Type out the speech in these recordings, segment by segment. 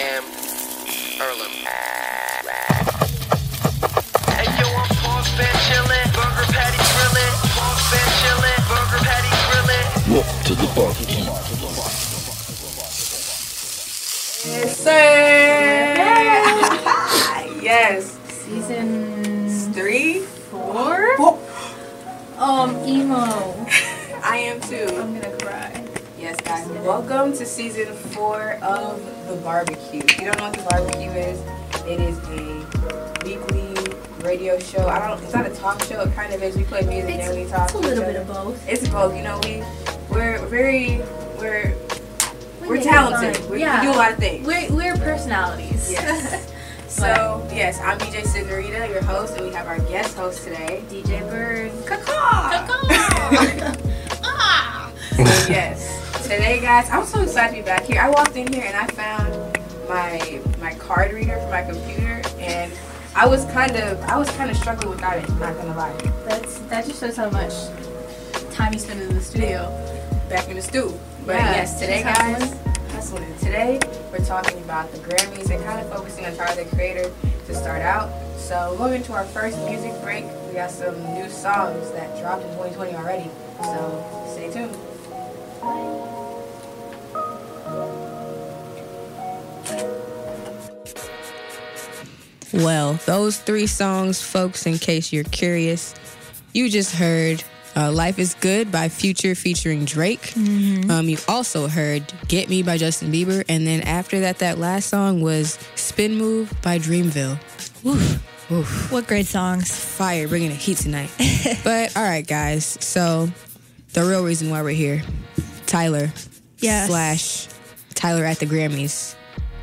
Cam Earlham. Hey yo, I'm Boss Ben chillin', burger patty grillin', Boss Ben chillin', burger patty grillin'. Welcome to the barbecue. Yes, sir. yes. Season Three. four? Um, emo. I am too. I'm gonna cry. Yes, guys. Welcome to season four of the barbecue. If you don't know what the barbecue is, it is a weekly radio show. I don't. It's not a talk show. It kind of is. We play music It's, and we talk. it's a little bit of both. It's both. You know, we we're very we're We we're talented. fun. We, yeah. we do a lot of things. We're, we're personalities. Yes. So yes, I'm DJ Sidnerita, your host, and we have our guest host today. DJ Bird. Kaka. ah! So yes, today guys, I'm so excited to be back here. I walked in here and I found my my card reader for my computer, and I was kind of I was kind of struggling without it. Not gonna lie. That's that just shows how much time you spend in the studio. Back in the stew. But Yeah, yes, today guys, hustling. Today we're talking about the Grammys and kind of focusing on Tyler the Creator to start out. So going into our first music break, we got some new songs that dropped in 2020 already. So stay tuned. Well, those three songs, folks, in case you're curious, you just heard uh, Life is Good by Future featuring Drake. Um, you also heard Get Me by Justin Bieber. And then after that, that last song was Spin Move by Dreamville. Oof. Oof. What great songs. Fire, bringing the heat tonight. but all right, guys. So the real reason why we're here, Tyler Yes. slash Tyler at the Grammys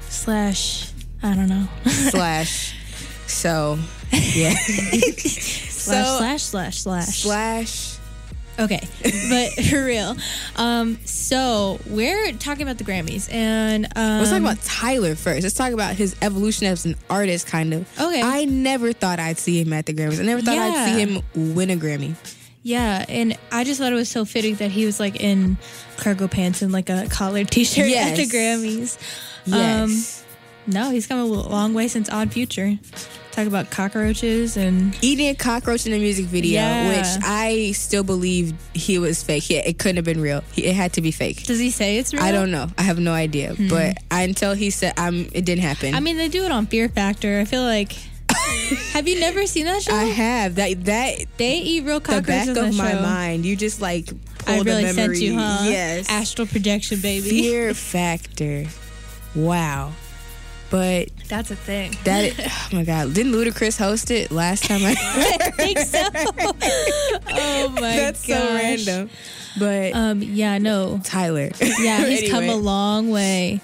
Slash, I don't know. slash. So yeah. slash, so slash, slash, slash. slash. Okay, but for real. Um, so we're talking about the Grammys, and um, Let's talk about Tyler first. Let's talk about his evolution as an artist, kind of. Okay. I never thought I'd see him at the Grammys. I never thought I'd see him win a Grammy. yeah, and I just thought it was so fitting that he was like in cargo pants and like a collared T-shirt at the Grammys. Yes. No, he's come a long way since Odd Future. Talk about cockroaches and Eating a cockroach in a music video, Yeah. which I still believe he was fake. Yeah, it couldn't have been real. It had to be fake. does he say it's real? I don't know. I have no idea. But until he said, um, it didn't happen. I mean, they do it on Fear Factor. I feel like. have you never seen that show? I have that. That They eat real cockroaches. the back of my show. mind. You just like I really sent you, huh? Yes. Astral projection, baby. Fear factor. Wow. But That's a thing. that oh my god, didn't Ludacris host it last time I I think so. oh my God. That's gosh. so random. But Um. Yeah. No. Tyler. Yeah. He's come a long way.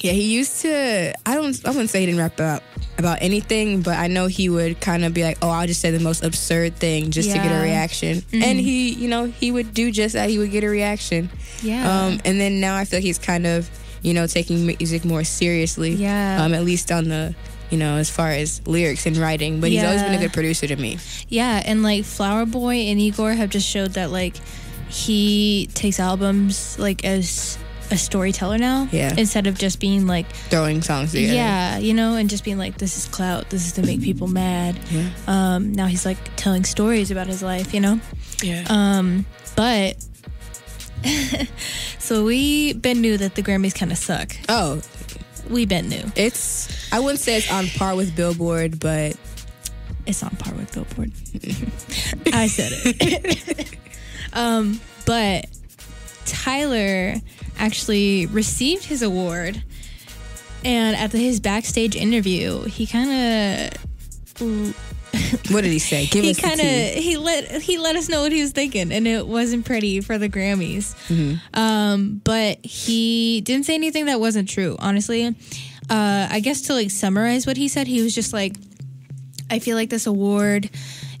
Yeah, he used to I don't I wouldn't say he didn't rap about about anything, but I know he would kind of be like, "Oh, I'll just say the most absurd thing just to get a Yeah. reaction." And he, you know, he would do just that. He would get a reaction. Yeah. Um, and then now I feel like he's kind of, you know, taking music more seriously. Yeah. Um, at least on the, you know, as far as lyrics and writing. But he's always been a good producer to me. yeah. And like Flower Boy and Igor have just showed that like he takes albums like as a storyteller now. Yeah. Instead of just being like, Throwing songs together. yeah, you know, and just being like, this is clout. This is to make people mad. Yeah. Um. Now he's like telling stories about his life. You know. Yeah. Um, but so we been knew that the Grammys kind of suck. oh, We been knew it's I wouldn't say it's on par with Billboard, but it's on par with Billboard. I said it. um, but Tyler actually received his award, and at the, his backstage interview, he kind of what did he say? Give he kind of he let he let us know what he was thinking, and it wasn't pretty for the Grammys. Mm-hmm. Um, but he didn't say anything that wasn't true. Honestly, uh, I guess to like summarize what he said, he was just like, "I feel like this award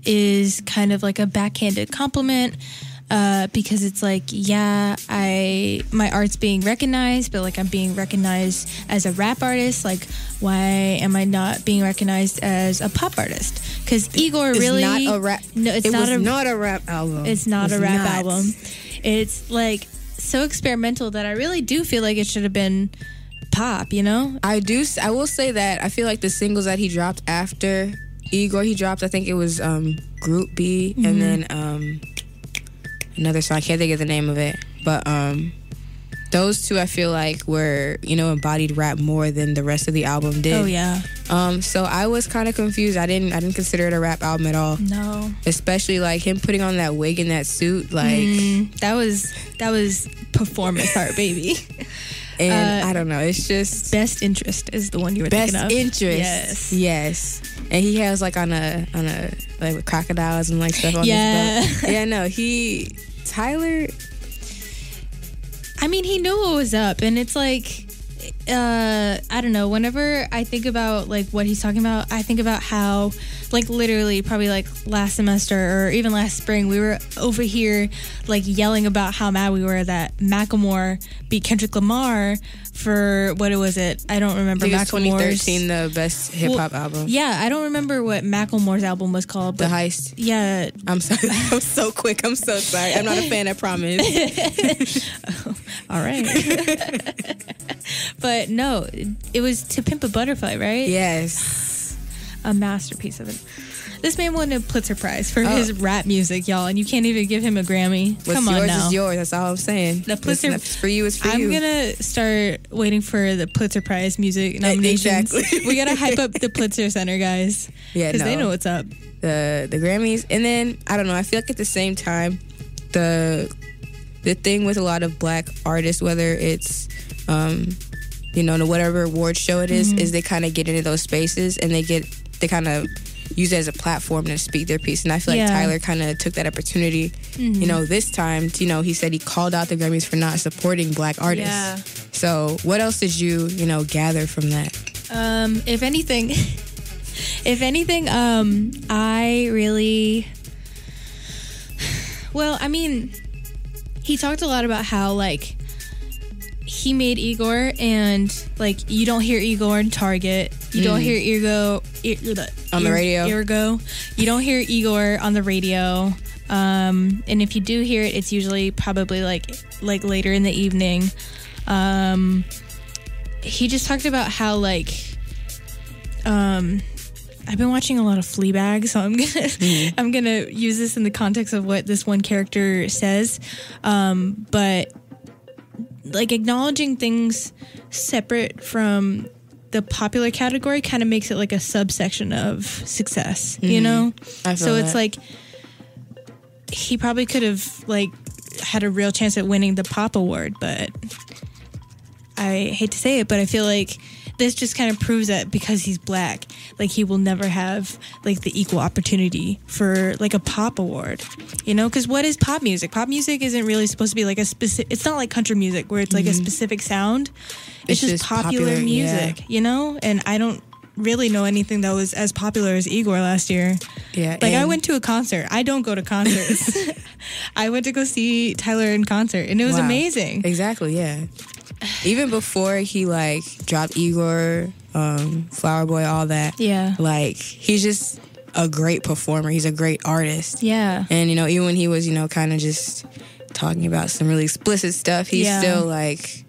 is kind of like a backhanded compliment." Uh, because it's like, yeah, I my art's being recognized, but like I'm being recognized as a rap artist. Like, why am I not being recognized as a pop artist? Because Igor It's really not a rap. No, it's it not was a not a rap album. it's not It a rap not. album. It's like so experimental that I really do feel like it should have been pop, you know? I do. I will say that I feel like the singles that he dropped after Igor, he dropped. I think it was um, Group B, Mm-hmm. and then um, another song. I can't think of the name of it, but um, those two I feel like were you know embodied rap more than the rest of the album did. Oh yeah. Um, so I was kind of confused. I didn't. I didn't consider it a rap album at all. No. Especially like him putting on that wig and that suit, like, Mm, that was that was performance art, baby. and uh, I don't know. It's just Best interest is the one you were best thinking of. interest. Yes. yes. And he has like on a on a like with crocodiles and like stuff on Yeah. his belt. Yeah, no, he Tyler. I mean, he knew what was up, and it's like, uh, I don't know. Whenever I think about like what he's talking about, I think about how, like, literally, probably like last semester or even last spring, we were over here like yelling about how mad we were that Macklemore beat Kendrick Lamar for what it was it? I don't remember. I think it's Macklemore's 2013, the best hip hop Well, album. Yeah, I don't remember what Macklemore's album was called, The heist. yeah, I'm sorry. I'm so quick. I'm so sorry. I'm not a fan. I promise. all right. but no, it was To Pimp a Butterfly, right? yes. a masterpiece of it. This man won a Pulitzer Prize for Oh. his rap music, y'all, and you can't even give him a Grammy. What's Come on yours now. is yours. That's all I'm saying. The Pulitzer- Listen, if it's for you. It's for I'm you. gonna start waiting for the Pulitzer Prize music nominations. exactly. we gotta hype up the Pulitzer Center, guys. Yeah, because they know what's up. the the Grammys, and then I don't know. I feel like at the same time, the the thing with a lot of black artists, whether it's um, you know, whatever award show it is, is they kind of get into those spaces and they get they kind of use it as a platform to speak their piece. And I feel Yeah. like Tyler kind of took that opportunity. You know, this time, you know, he said he called out the Grammys for not supporting black artists. Yeah. So, what else did you, you know, gather from that? Um, if anything, if anything, um, I really, well, I mean, he talked a lot about how like he made Igor, and like you don't hear Igor in Target, you don't hear Igor On the radio. Ergo, you don't hear Igor on the radio. Um, and if you do hear it, it's usually probably like like later in the evening. Um, he just talked about how like um I've been watching a lot of Fleabag, so I'm gonna Mm-hmm. I'm gonna use this in the context of what this one character says. Um, but like acknowledging things separate from the popular category kind of makes it like a subsection of success, you know? Mm-hmm. I feel So it's like he probably could have like had a real chance at winning the pop award, but I hate to say it, but I feel like this just kind of proves that because he's black, like he will never have like the equal opportunity for like a pop award, you know? Because what is pop music? Pop music isn't really supposed to be like a specific. It's not like country music where it's like a specific sound. It's, Mm-hmm. It's just, just popular, popular, music, you know. And I don't really know anything that was as popular as Igor last year. Yeah, Like I went to a concert. I don't go to concerts. I went to go see Tyler in concert, and it was Wow. amazing. Exactly, yeah. Even before he like dropped Igor, um, Flower Boy, all that. Yeah. Like he's just a great performer. He's a great artist. Yeah. And you know, even when he was, you know, kind of just talking about some really explicit stuff, he's Yeah. still like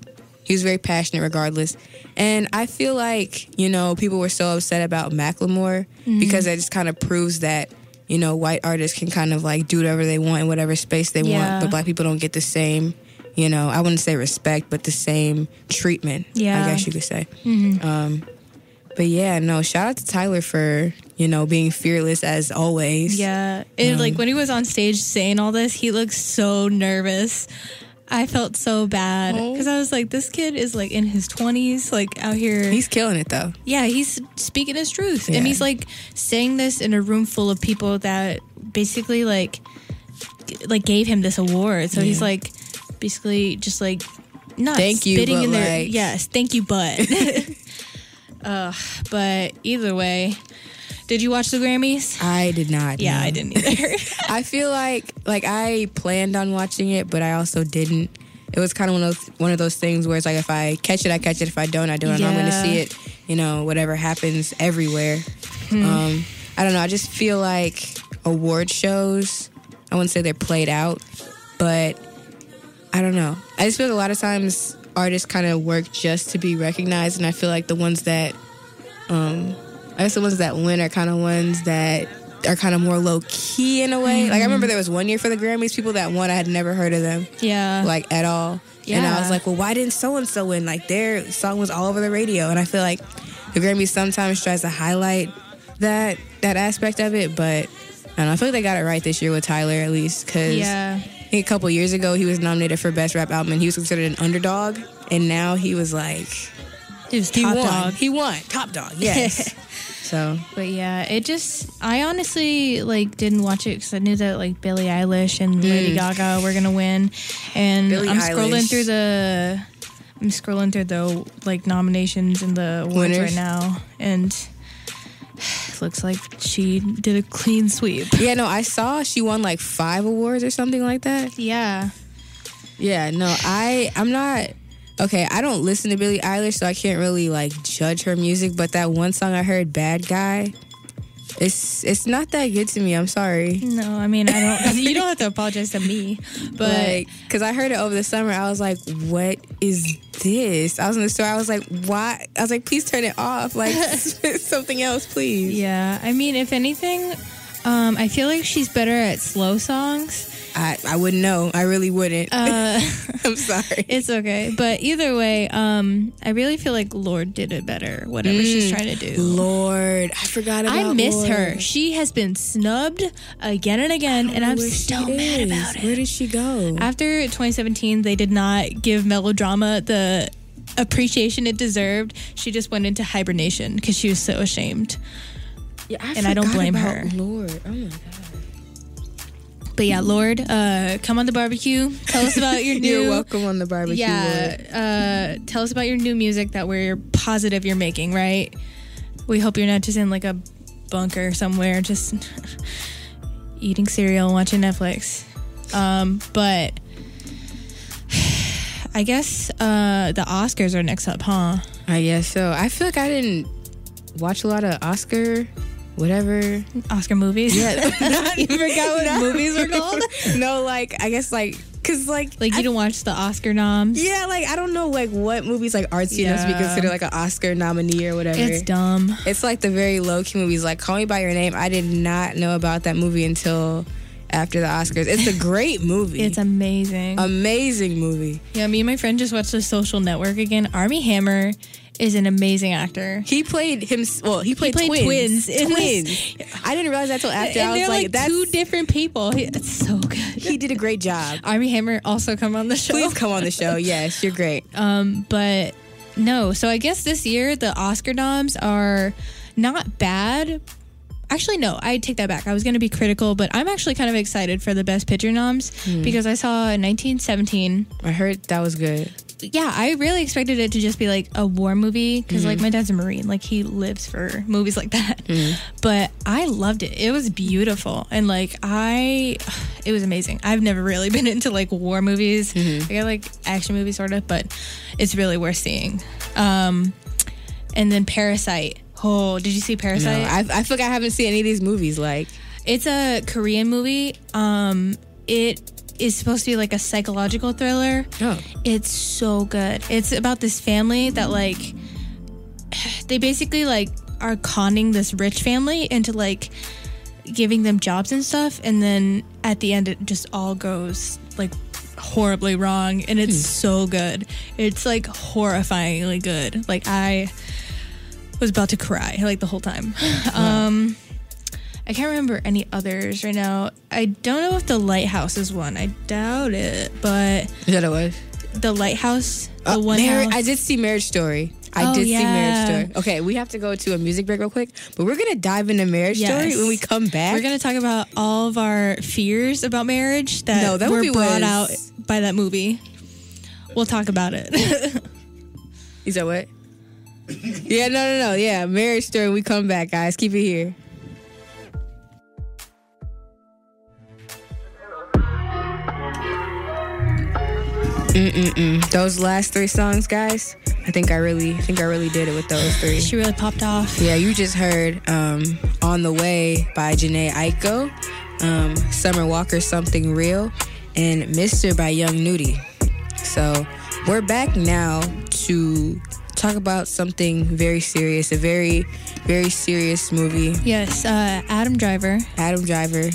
he was very passionate regardless. And I feel like, you know, people were so upset about Macklemore Mm-hmm. because that just kind of proves that, you know, white artists can kind of like do whatever they want in whatever space they Yeah. want, but black people don't get the same, you know, I wouldn't say respect, but the same treatment, Yeah. I guess you could say. Um, but yeah, no, shout out to Tyler for, you know, being fearless as always. Yeah. And like when he was on stage saying all this, he looked so nervous. I felt so bad Oh. because I was like, this kid is like in his 20s, like out here. He's killing it though. yeah, he's speaking his truth. Yeah. And he's like saying this in a room full of people that basically like like gave him this award. So he's like basically just like not Thank you, spitting but in their like- yes, thank you, but uh, but either way, did you watch the Grammys? I did not. Yeah, no. I didn't either. I feel like like I planned on watching it, but I also didn't. It was kind of one of those one of those things where it's like if I catch it, I catch it. If I don't, I don't. Know I'm going to see it. You know, whatever happens everywhere. Um, I don't know. I just feel like award shows. I wouldn't say they're played out, but I don't know. I just feel like a lot of times artists kind of work just to be recognized, and I feel like the ones that, um, I guess the ones that win are kind of ones that are kind of more low key in a way. Like I remember mm-hmm. there was one year for the Grammys, people that won, I had never heard of them Yeah. like at all. Yeah. And I was like, well, why didn't so and so win? Like their song was all over the radio, and I feel like the Grammys sometimes tries to highlight that that aspect of it, but I don't know. I feel like they got it right this year with Tyler at least because yeah. I think a couple years ago he was nominated for best rap album and he was considered an underdog, and now he was like was he top won. dog. He won top dog. Yes. so But yeah, it just I honestly like didn't watch it because I knew that like Billie Eilish and Lady Gaga were gonna win, and Mm. Billie I'm scrolling Eilish. through the I'm scrolling through the like nominations and the awards Winners. right now, and looks like she did a clean sweep. yeah, no, I saw she won like five awards or something like that. Yeah, Yeah, no, I I'm not okay. I don't listen to Billie Eilish, so I can't really like judge her music. But that one song I heard, "Bad Guy," it's it's not that good to me. I'm sorry. no, I mean I don't. you don't have to apologize to me, but Like, cause I heard it over the summer, I was like, "What is this?" I was in the store, I was like, "Why?" I was like, "Please turn it off, like something else, please." yeah, I mean if anything, um, I feel like she's better at slow songs. I I wouldn't know. I really wouldn't. Uh, I'm sorry. It's okay. But either way, um, I really feel like Lorde did it better, whatever she's trying to do. Lorde, I forgot about. I miss Lorde. her. She has been snubbed again and again, and I'm still mad is. about it. Where did she go? After 2017, they did not give melodrama the appreciation it deserved. She just went into hibernation because she was so ashamed. Yeah, I and I don't blame her. Lorde, oh my god. But yeah, Lorde, uh, come on the barbecue. Tell us about your new. You're welcome on the barbecue. Yeah. Uh, tell us about your new music that we're positive you're making, right? We hope you're not just in like a bunker somewhere, just eating cereal, watching Netflix. Um, but I guess uh, the Oscars are next up, huh? I guess so. I feel like I didn't watch a lot of Oscar, whatever. Oscar movies. Yeah, you forgot what No. movies were called? no, like I guess like cause like Like you I- don't watch the Oscar noms? Yeah, like I don't know like what movies like artsy enough to be considered like an Oscar nominee or whatever. It's dumb. It's like the very low key movies, like Call Me by Your Name. I did not know about that movie until after the Oscars. It's a great movie. It's amazing. amazing movie. yeah, me and my friend just watched The Social Network again. Armie Hammer is an amazing actor. He played him. Well, he played, played twins. twins in Twins. I didn't realize that till after. and I was like, like, that's two different people. He- It's so good. he did a great job. Armie Hammer also come on the show. Please come on the show. Yes, you're great. Um, but no. So I guess this year the Oscar noms are not bad. Actually, no. I take that back. I was going to be critical, but I'm actually kind of excited for the Best Picture noms because I saw in 1917. I heard that was good. Yeah, I really expected it to just be like a war movie because like my dad's a marine, like he lives for movies like that. But I loved it. It was beautiful and like I, it was amazing. I've never really been into like war movies. I got like action movies sort of, but it's really worth seeing. Um, and then Parasite. Oh, did you see No, Parasite? I, I feel like I haven't seen any of these movies. Like, It's a Korean movie. Um, it is supposed to be like a psychological thriller. oh, It's so good. It's about this family that like they basically like are conning this rich family into like giving them jobs and stuff and then at the end it just all goes like horribly wrong and it's so good. It's like horrifyingly good. Like I was about to cry like the whole time. Um I can't remember any others right now. I don't know if the lighthouse is one. I doubt it, but is that what it was? the lighthouse, the Uh, one Mar- house. I did see Marriage Story. I Oh, did see. Marriage Story. Okay, we have to go to a music break real quick, but we're gonna dive into Marriage Story when we come back. We're gonna talk about all of our fears about marriage that, No, that were movie brought was- out by that movie. We'll talk about it. Is that what? yeah, no, no, no. Yeah, Marriage Story. We come back, guys. Keep it here. Mm-mm-mm. Those last three songs, guys. I think I really, I think I really did it with those three. she really popped off. Yeah, you just heard um, "On the Way" by Jhené Aiko, um, "Summer Walker" "Something Real," and "Mister" by Young Nudy. So we're back now to talk about something very serious, a very, very serious movie. Yes, uh, Adam Driver Adam Driver,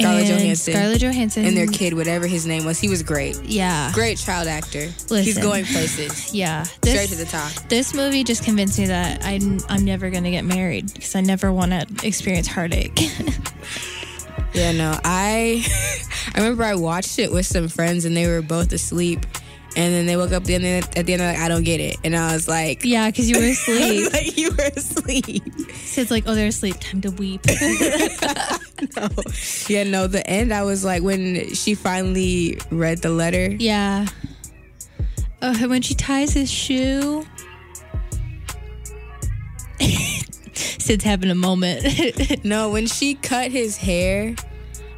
Scarlett and Johansson, Scarlett Johansson and their kid, whatever his name was. He was great. Yeah, Great child actor. He's going places. yeah. Straight to the top. This movie just convinced me that I'm I'm never gonna get married because I never want to experience heartache. Yeah, no, I I remember I watched it with some friends and they were both asleep. And then they woke up at the end, at the end like, I don't get it. And I was like, yeah, because you were asleep. like, you were asleep. so it's like, oh, they're asleep. Time to weep. no. Yeah, no, the end, I was like, when she finally read the letter. yeah. Oh, when she ties his shoe. Sid's having a moment. No, when she cut his hair,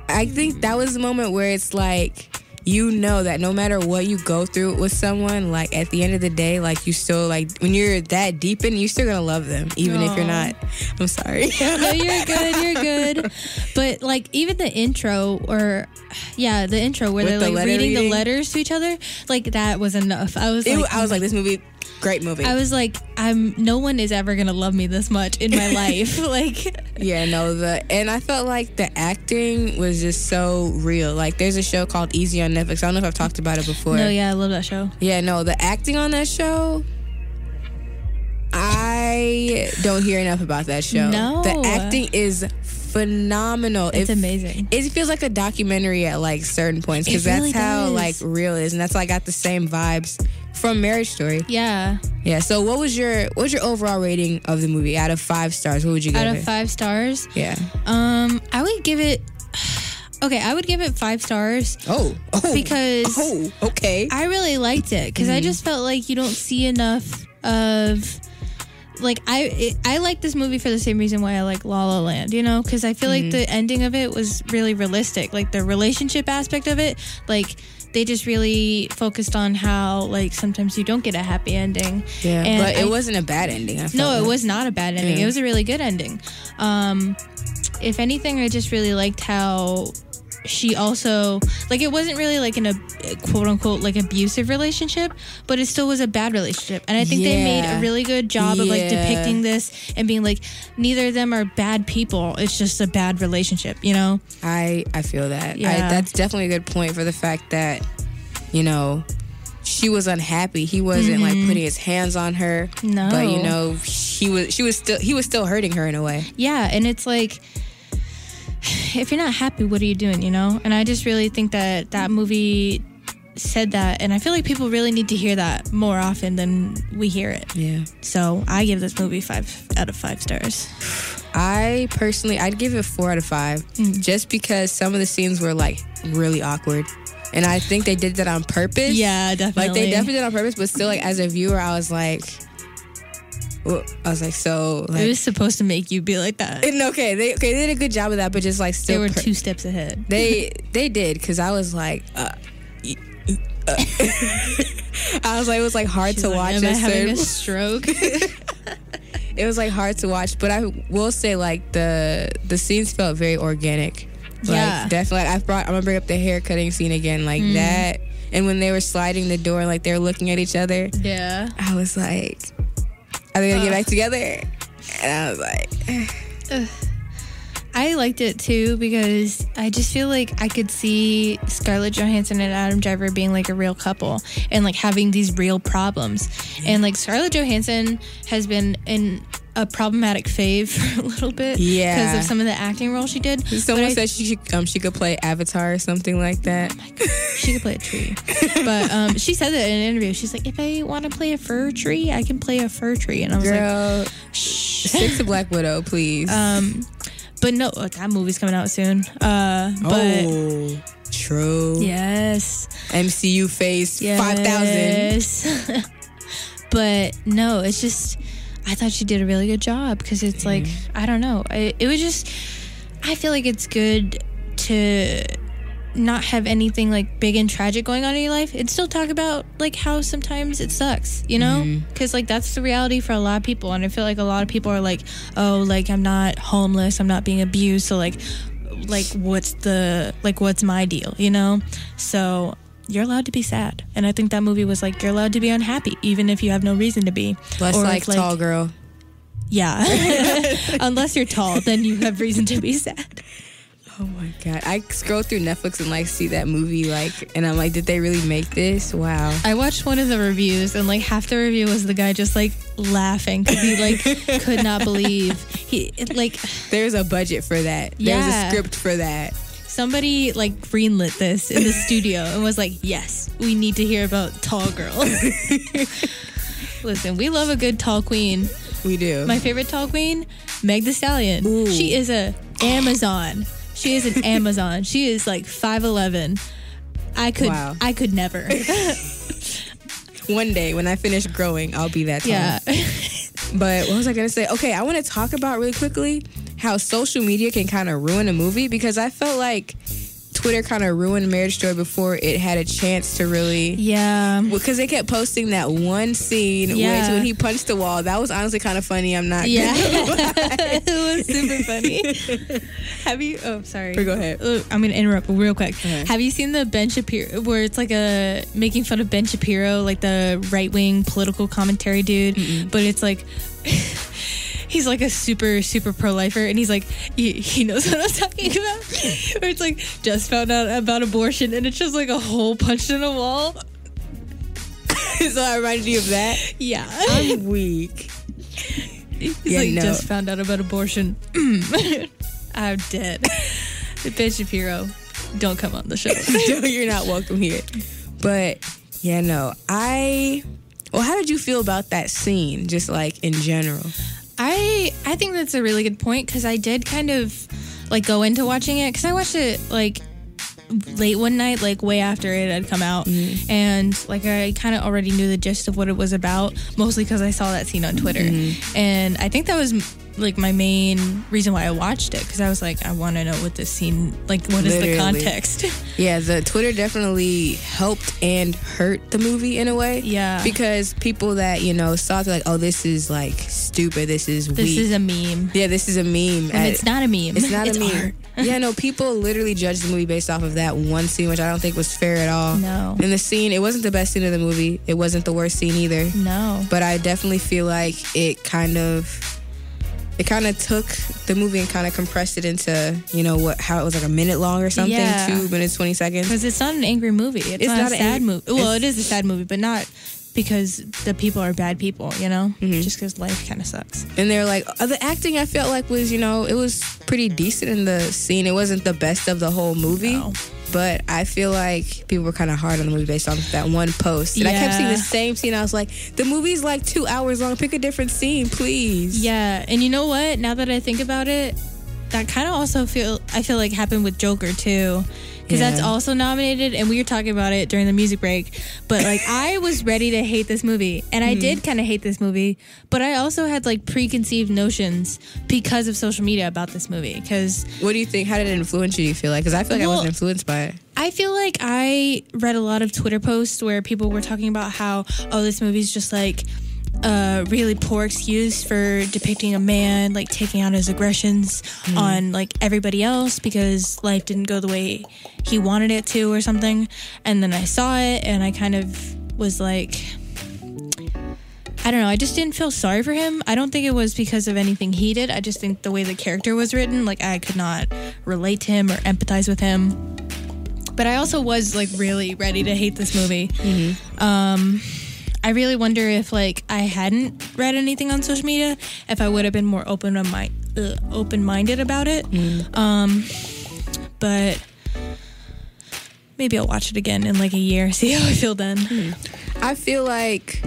I think that was the moment where it's like, you know that no matter what you go through with someone, like at the end of the day, like you still like when you're that deep in, you're still gonna love them, even if you're not. I'm sorry. no, you're good. You're good. But like even the intro, or yeah, the intro where With they're the like letter reading, the letters to each other, like that was enough. I was It- like, I was like, mm, this movie, great movie. I was like, I'm. No one is ever gonna love me this much in my life. like, Yeah, no, the and I felt like the acting was just so real. Like there's a show called Easy on Netflix. I don't know if I've talked about it before. no, yeah, I love that show. Yeah, no, the acting on that show I don't hear enough about that show. No. The acting is phenomenal. It's It- amazing. It feels like a documentary at like certain points because that's really how does. like real it is, and that's why I got the same vibes from Marriage Story. Yeah, Yeah. So what was your what was your overall rating of the movie out of five stars? What would you give it? out of it? five stars, Yeah. um, I would give it. Okay, I would give it five stars. Oh. Oh. Because- Oh. Okay. I really liked it because I Mm-hmm. just felt like you don't see enough of like I it, I like this movie for the same reason why I like La La Land, you know, because I feel Mm-hmm. like the ending of it was really realistic, like the relationship aspect of it, like they just really focused on how like sometimes you don't get a happy ending. yeah. and But it I- wasn't a bad ending. I No, felt it was not a bad ending. Yeah. It was a really good ending. Um, if anything, I just really liked how she also like it wasn't really like in a quote unquote like abusive relationship, but it still was a bad relationship. And I think they made a really good job of like depicting this and being like neither of them are bad people. It's just a bad relationship, you know? I I feel that. I, Yeah. that's definitely a good point for the fact that you know she was unhappy. He wasn't like putting his hands on her. Mm-hmm. No. But you know he was she was still he was still hurting her in a way. Yeah, and it's like if you're not happy, what are you doing, you know? And I just really think that that movie said that and I feel like people really need to hear that more often than we hear it. Yeah. So, I give this movie 5 out of 5 stars. I personally I'd give it four out of five. Mm. Just because some of the scenes were like really awkward. And I think they did that on purpose. Yeah, definitely. Like they definitely did it on purpose, but still like as a viewer I was like I was like so like It was supposed to make you be like that. and okay, they okay, they did a good job of that, but just like They were two steps ahead. They they did because I was like, uh, uh, I was like, it was like hard She's to like, watch. Am I having a stroke? it was like hard to watch, but I will say like the the scenes felt very organic. Like, Yeah. definitely. Like, I brought. I'm gonna bring up the hair cutting scene again, like Mm. that. And when they were sliding the door, like they were looking at each other, yeah. I was like, "Are they gonna get back together?" And I was like, I liked it too because I just feel like I could see Scarlett Johansson and Adam Driver being like a real couple and like having these real problems. And like Scarlett Johansson has been in a problematic fave for a little bit Yeah. because of some of the acting roles she did. Someone But I- said she should, um she could play Avatar or something like that. she could play a tree. But um, she said that in an interview. She's like, if I want to play a fir tree, I can play a fir tree. And I was like, Girl, stick to Black Widow, please. um, but no, uh, that movie's coming out soon. Uh, but oh, true. yes. MCU phase. Yes. but no, it's just I thought she did a really good job because it's like I don't know. I, it was just I feel like it's good to not have anything like big and tragic going on in your life and still talk about like how sometimes it sucks, you know? Mm-hmm. Because like that's the reality for a lot of people, and I feel like a lot of people are like, oh, like I'm not homeless, I'm not being abused, so like like what's the like what's my deal you know so you're allowed to be sad. And I think that movie was like, you're allowed to be unhappy, even if you have no reason to be. Less Or like, if, tall girl. Yeah. Unless you're tall, then you have reason to be sad. Oh my god! I scroll through Netflix and like see that movie, like, and I'm like, did they really make this? Wow. I watched one of the reviews, and like half the review was the guy just like laughing because he like could not believe he it, like There's a budget for that. There's a script for that. Somebody like greenlit this in the studio and was like, "Yes, we need to hear about tall girls." Listen, we love a good tall queen. We do. My favorite tall queen, Meg the Stallion. Ooh. She is a Amazon. She is an Amazon. She is like five eleven. I could Wow. I could never. One day when I finish growing, I'll be that tall. yeah. But what was I gonna say? Okay, I want to talk about really quickly how social media can kind of ruin a movie because I felt like Twitter kind of ruined Marriage Story before it had a chance to really. Yeah. Because they kept posting that one scene Yeah. which when he punched the wall, that was honestly kind of funny. I'm not. Yeah. it was super funny. Have you? Oh, sorry. Go ahead. Uh, I'm gonna interrupt real quick. Okay. Have you seen the Ben Shapiro, where it's like a making fun of Ben Shapiro, like the right wing political commentary dude, but it's like. He's like a super, super pro lifer, and he's like, he, he knows what I'm talking about. Where it's like, just found out about abortion, and it's just like a hole punched in a wall. so I reminded you of that. Yeah. I'm weak. He's Yeah, like, no. just found out about abortion. I'm dead. Ben Shapiro, don't come on the show. No, you're not welcome here. But yeah, no, I. Well, how did you feel about that scene? Just like in general. I I think that's a really good point because I did kind of like go into watching it because I watched it like late one night, like way after it had come out, mm. and like I kind of already knew the gist of what it was about, mostly because I saw that scene on Twitter, mm-hmm. and I think that was like my main reason why I watched it because I was like, I want to know what this scene like. What is the context? Yeah, the Twitter definitely helped and hurt the movie in a way. Yeah. Because people that, you know, saw it, like, oh, this is like stupid. This is this weak. is a meme. yeah, this is a meme. And it's not a meme. It's not a It's meme. art. yeah, no, people literally judged the movie based off of that one scene, which I don't think was fair at all. No. And the scene, it wasn't the best scene of the movie. It wasn't the worst scene either. No. But I definitely feel like it kind of it kind of took the movie and kind of compressed it into, you know, what how it was like a minute long or something, Yeah. two minutes, twenty seconds. Because it's not an angry movie. It's, It's not, not a sad ang- movie. Well, it's- a sad movie, but not because the people are bad people, you know? Mm-hmm. Just because life kind of sucks. And they're like, uh, the acting I felt like was, you know, it was pretty decent in the scene. It wasn't the best of the whole movie. No. But I feel like people were kind of hard on the movie based on that one post. And I kept seeing the same scene. I was like, the movie's like two hours long. Pick a different scene, please. Yeah. And you know what? Now that I think about it, that kind of also feel I feel like happened with Joker too. Because that's also nominated, and we were talking about it during the music break. But like, I was ready to hate this movie, and. I did hmm. kind of hate this movie. But I also had like preconceived notions because of social media about this movie. Because What do you think? How did it influence you, you feel like? Because I feel like I wasn't influenced by it. I feel like I read a lot of Twitter posts where people were talking about how, oh, this movie's just like a really poor excuse for depicting a man like taking out his aggressions on like everybody else because life didn't go the way he wanted it to or something. And then I saw it and I kind of was like, I don't know. I just didn't feel sorry for him. I don't think it was because of anything he did. I just think the way the character was written, like I could not relate to him or empathize with him. But I also was like really ready to hate this movie. Um, I really wonder if like I hadn't read anything on social media, if I would have been more open to my uh, open minded about it. Um, but maybe I'll watch it again in like a year, see how I feel then. I feel like,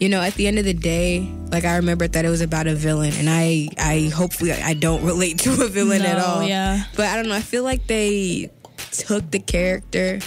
you know, at the end of the day, like I remember that it was about a villain, and I, I hopefully I don't relate to a villain at all. yeah. But I don't know. I feel like they took the character.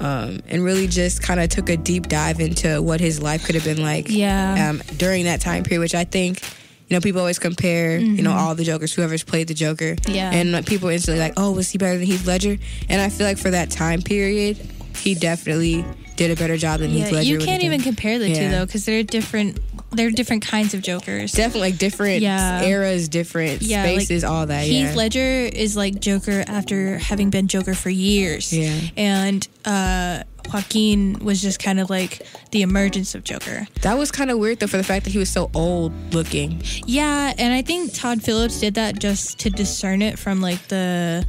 Um, and really just kind of took a deep dive into what his life could have been like Yeah. um, during that time period, which I think, you know, people always compare, you know, all the Jokers, whoever's played the Joker. Mm-hmm. Yeah. And like, people instantly like, oh, was he better than Heath Ledger? And I feel like for that time period, he definitely did a better job than Heath Yeah, Ledger. you can't even compare the two though, because they're different. They're different kinds of Jokers. Definitely like different Yeah. eras, different Yeah, like, spaces, all that. Heath yeah. Ledger is like Joker after having been Joker for years. Yeah. And uh, Joaquin was just kind of like the emergence of Joker. That was kind of weird though, for the fact that he was so old looking. Yeah, and I think Todd Phillips did that just to discern it from like the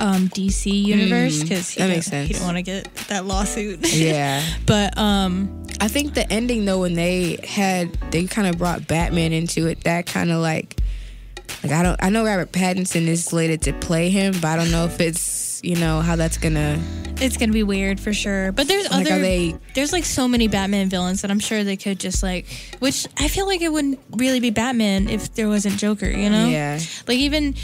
um, DC universe because that didn't- makes sense. he didn't want to get that lawsuit. Yeah. but um, I think the ending though, when they had they kind of brought Batman into it, that kind of like, like I don't, I know Robert Pattinson is slated to play him, but I don't know if it's you know how that's gonna. it's gonna be weird for sure. But there's Like, other are they- there's like so many Batman villains that I'm sure they could just like, which I feel like it wouldn't really be Batman if there wasn't Joker. You know? Yeah. Like even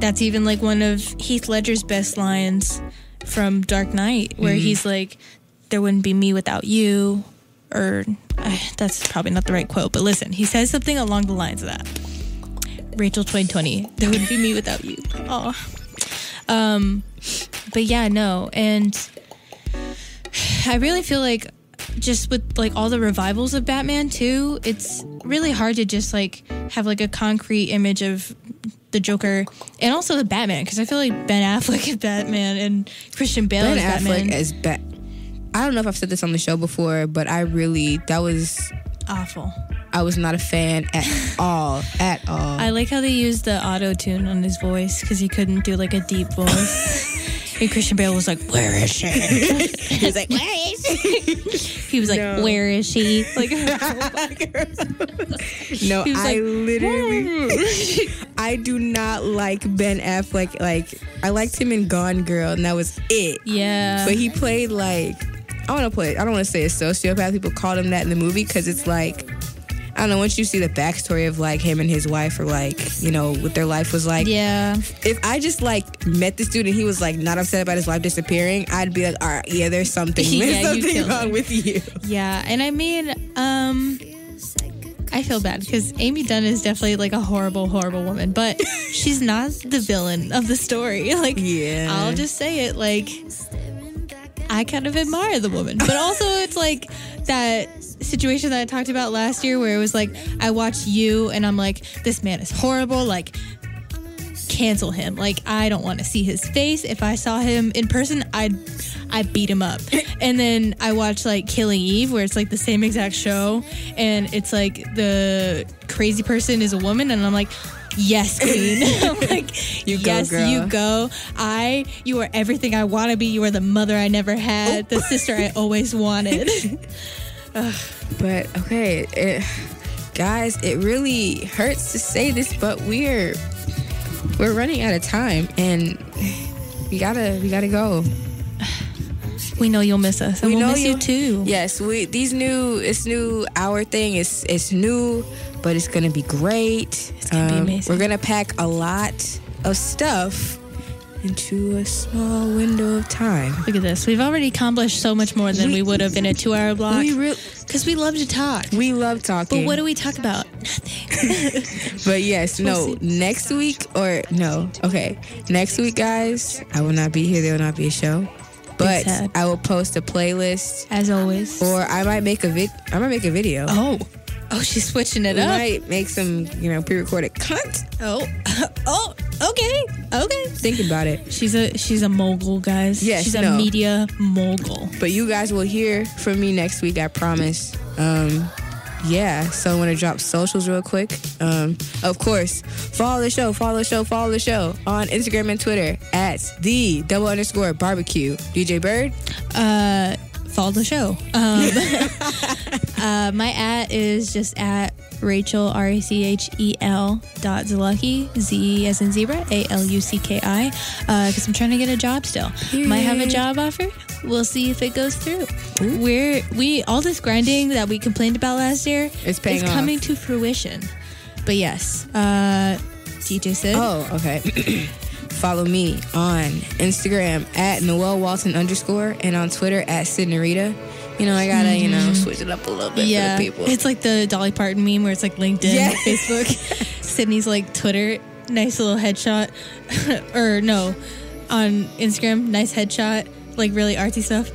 that's even like one of Heath Ledger's best lines from Dark Knight, where Mm-hmm. he's like, "There wouldn't be me without you," or uh, that's probably not the right quote, but listen, he says something along the lines of that. Rachel 2020, there wouldn't be me without you. Oh, um, but yeah, no, and I really feel like just with like all the revivals of Batman too, it's really hard to just like have like a concrete image of the Joker and also the Batman because I feel like Ben Affleck is Batman and Christian Bale Ben is Affleck Batman. as Bat. I don't know if I've said this on the show before, but I really that was Awful. I was not a fan at all, at all. I like how they used the auto tune on his voice because he couldn't do like a deep voice. and Christian Bale was like, "Where is she?" he was like, "Where is she?" he was like, No. "Where is she?" Like, no, I like, literally, I do not like Ben Affleck. Like I liked him in Gone Girl, and that was it. yeah. But he played like I want to play. I don't want to say a sociopath. People called him that in the movie because it's like I don't know. Once you see the backstory of like him and his wife, or like you know what their life was like. yeah. If I just like met this dude and he was like not upset about his wife disappearing, I'd be like, all right, yeah, there's something, there's you something wrong with you. Yeah, and I mean, um, I feel bad because Amy Dunne is definitely like a horrible, horrible woman, but she's not the villain of the story. Like, Yeah. I'll just say it. Like, I kind of admire the woman, but also it's like that situation that I talked about last year where it was like I watched you and I'm like, this man is horrible. Like, cancel him. Like I don't want to see his face. If I saw him in person, I'd I'd beat him up. And then I watched like Killing Eve, where it's like the same exact show, and it's like the crazy person is a woman, and I'm like. Yes, queen. I'm like, You go, yes, girl. you go. I, you are everything I want to be. You are the mother I never had, the oh. sister I always wanted. But okay, it, guys, it really hurts to say this, but we're we're running out of time, and we gotta we gotta go. we know you'll miss us, and we will miss you too. Yes, we these new this new hour thing is it's new, but it's gonna be great. It's gonna be um, amazing. We're gonna pack a lot of stuff into a small window of time. Look at this. We've already accomplished so much more than we, We- would have in a two-hour block. We re- Because we love to talk. we love talking. But what do we talk about? Nothing. But yes, no, We'll see. next week or no, okay, next week, guys, I will not be here. There will not be a show, but. I will post a playlist, As always. or I might make a vid. I might make a video. oh. Oh, she's switching it We up. might make some, you know, pre-recorded content. Oh. oh. Okay. Okay. Think about it. She's a she's a mogul, guys. Yes, She's a media mogul. But you guys will hear from me next week. I promise. Um, yeah. So I want to drop socials real quick. Um, of course, follow the show. Follow the show. Follow the show on Instagram and Twitter at the double underscore barbecue. DJ Bird. Uh follow the show. Um uh my at is just at Rachel R A C H E L dot Zalucky Z as in zebra A L U C K I because I'm trying to get a job still. Might have a job offer. We'll see if it goes through. We're we all this grinding that we complained about last year It's paying is off. coming to fruition. But yes, uh, DJ said. Oh, okay. Follow me on Instagram at Noel Walton underscore and on Twitter at Sidnarita. You know, I gotta, you know, mm-hmm. switch it up a little bit yeah, for the people. it's like the Dolly Parton meme where it's like LinkedIn, Yeah. Facebook, Sydney's like Twitter, nice little headshot, or no, on Instagram, nice headshot, like really artsy stuff.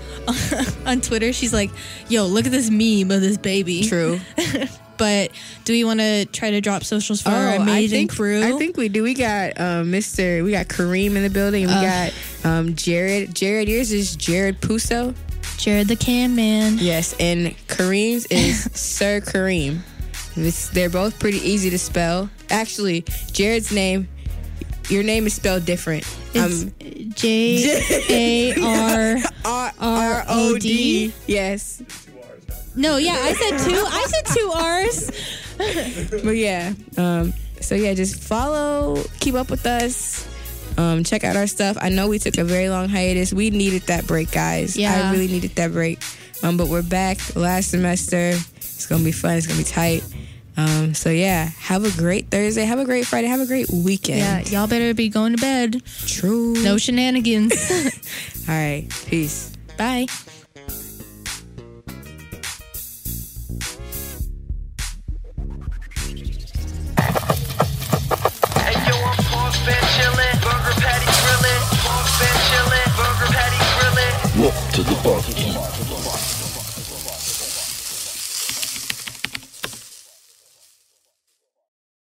on Twitter, she's like, "Yo, look at this meme of this baby." True. But do we want to try to drop socials for our Oh, I amazing think, crew? I think we do. We got um, Mr. We got Kareem in the building. We got um, Jared. Jared, yours is Jared Puso. Jared the Can Man. Yes, and Kareem's is Sir Kareem. It's, they're both pretty easy to spell. Actually, Jared's name, your name is spelled different. It's Um, J A. R R O D. Yes, No, yeah, I said two. I said two R's. but yeah. Um, so yeah, just follow, keep up with us. Um, check out our stuff. I know we took a very long hiatus. We needed that break, guys. Yeah. I really needed that break. Um, but we're back last semester. It's gonna be fun. It's gonna be tight. Um, so yeah, have a great Thursday. Have a great Friday. Have a great weekend. Yeah, y'all better be going to bed. True. No shenanigans. All right. Peace. Bye.